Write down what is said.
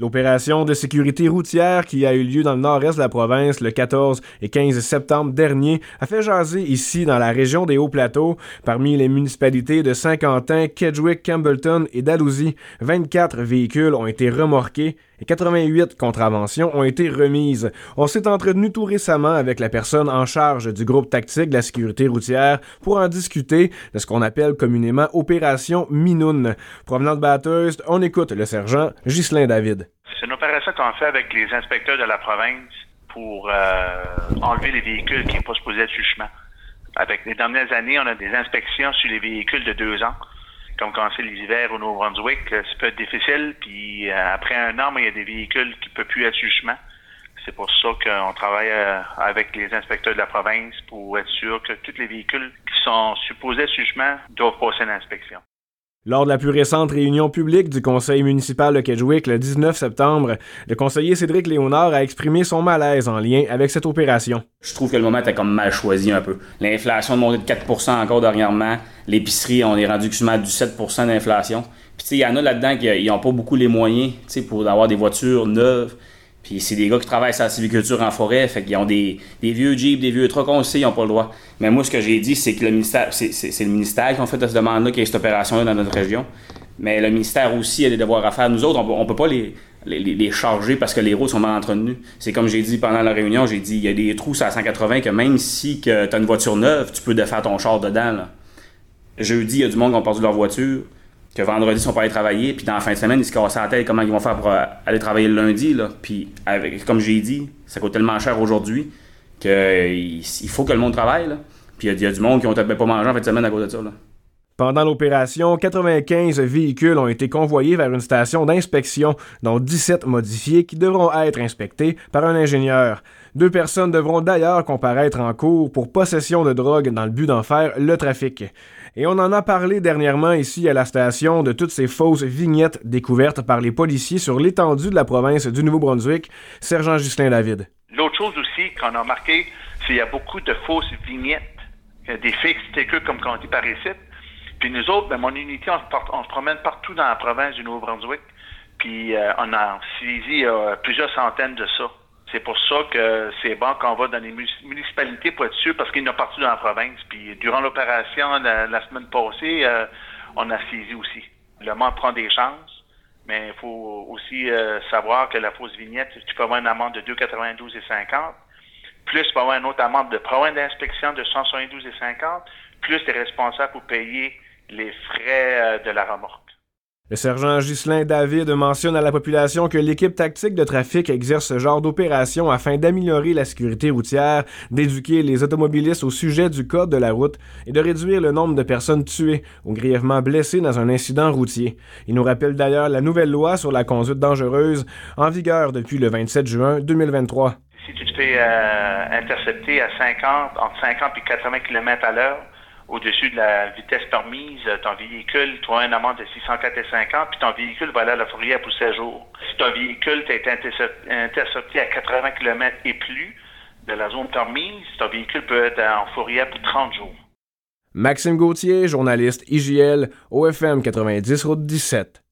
L'opération de sécurité routière qui a eu lieu dans le nord-est de la province le 14 et 15 septembre dernier a fait jaser ici dans la région des Hauts-Plateaux. Parmi les municipalités de Saint-Quentin, Kedgewick, Campbellton et Dalhousie, 24 véhicules ont été remorqués et 88 contraventions ont été remises. On s'est entretenu tout récemment avec la personne en charge du groupe tactique de la sécurité routière pour en discuter de ce qu'on appelle communément Opération Minoun. Provenant de Bathurst, on écoute le sergent Ghislain David. C'est une opération qu'on fait avec les inspecteurs de la province pour euh, enlever les véhicules qui ne sont pas supposés être sur chemin. Avec les dernières années, on a des inspections sur les véhicules de deux ans. Comme quand c'est les hivers au Nouveau-Brunswick, ça peut être difficile. Puis euh, après un an, il y a des véhicules qui ne peuvent plus être sur chemin. C'est pour ça qu'on travaille euh, avec les inspecteurs de la province pour être sûr que tous les véhicules qui sont supposés sur chemin doivent passer l'inspection. Lors de la plus récente réunion publique du conseil municipal de Kedgewick le 19 septembre, le conseiller Cédric Léonard a exprimé son malaise en lien avec cette opération. Je trouve que le moment était comme mal choisi un peu. L'inflation a monté de 4% encore dernièrement. L'épicerie, on est rendu quasiment du 7% d'inflation. Puis tu sais, il y en a là-dedans qui n'ont pas beaucoup les moyens, pour avoir des voitures neuves. Puis c'est des gars qui travaillent sur la civiculture en forêt, fait qu'ils ont des, vieux Jeeps, des vieux trucks, on sait, ils n'ont pas le droit. Mais moi, ce que j'ai dit, c'est que le ministère, c'est, le ministère qui a fait cette demande-là, qui a cette opération-là dans notre région. Mais le ministère aussi a des devoirs à faire. Nous autres, on ne peut pas les, les, charger parce que les routes sont mal entretenues. C'est comme j'ai dit pendant la réunion, j'ai dit, il y a des trous à 180 que même si tu as une voiture neuve, tu peux défaire ton char dedans. Là. Jeudi, il y a du monde qui ont perdu leur voiture que vendredi, ils sont pas allés travailler, puis dans la fin de semaine, ils se cassent la tête comment ils vont faire pour euh, aller travailler le lundi. Là. Puis, comme j'ai dit, ça coûte tellement cher aujourd'hui qu'il faut que le monde travaille. Puis, il y, a du monde qui ont pas mangé en fin de semaine à cause de ça. Pendant l'opération, 95 véhicules ont été convoyés vers une station d'inspection, dont 17 modifiés qui devront être inspectés par un ingénieur. Deux personnes devront d'ailleurs comparaître en cours pour possession de drogue dans le but d'en faire le trafic. Et on en a parlé dernièrement ici à la station de toutes ces fausses vignettes découvertes par les policiers sur l'étendue de la province du Nouveau-Brunswick. Sergent Justin David. L'autre chose aussi qu'on a remarqué, c'est qu'il y a beaucoup de fausses vignettes, des fake stickers comme on dit par ici. Puis nous autres, ben, mon unité, on, se promène partout dans la province du Nouveau-Brunswick. Puis euh, on a saisi euh, plusieurs centaines de ça. C'est pour ça que c'est bon qu'on va dans les municipalités pour être sûr, parce qu'il y en a partout dans la province. Puis durant l'opération la, semaine passée, euh, on a saisi aussi. Le monde prend des chances, mais il faut aussi euh, savoir que la fausse vignette, tu peux avoir une amende de 2,92 et 50, plus tu peux avoir une autre amende de problème d'inspection de 172 et 50, plus tu es responsable pour payer les frais euh, de la remorque. Le sergent Ghislain David mentionne à la population que l'équipe tactique de trafic exerce ce genre d'opération afin d'améliorer la sécurité routière, d'éduquer les automobilistes au sujet du code de la route et de réduire le nombre de personnes tuées ou grièvement blessées dans un incident routier. Il nous rappelle d'ailleurs la nouvelle loi sur la conduite dangereuse en vigueur depuis le 27 juin 2023. Si tu te fais euh, intercepter à 50, entre 50 et 80 km à l'heure, au-dessus de la vitesse permise, euh, ton véhicule, tu as une amende de 604 et 50, puis ton véhicule va aller à la fourrière pour 16 jours. Si ton véhicule t'a été intercepté à 80 km et plus de la zone permise, ton véhicule peut être en fourrière pour 30 jours. Maxime Gauthier, journaliste IGL, OFM 90 Route 17.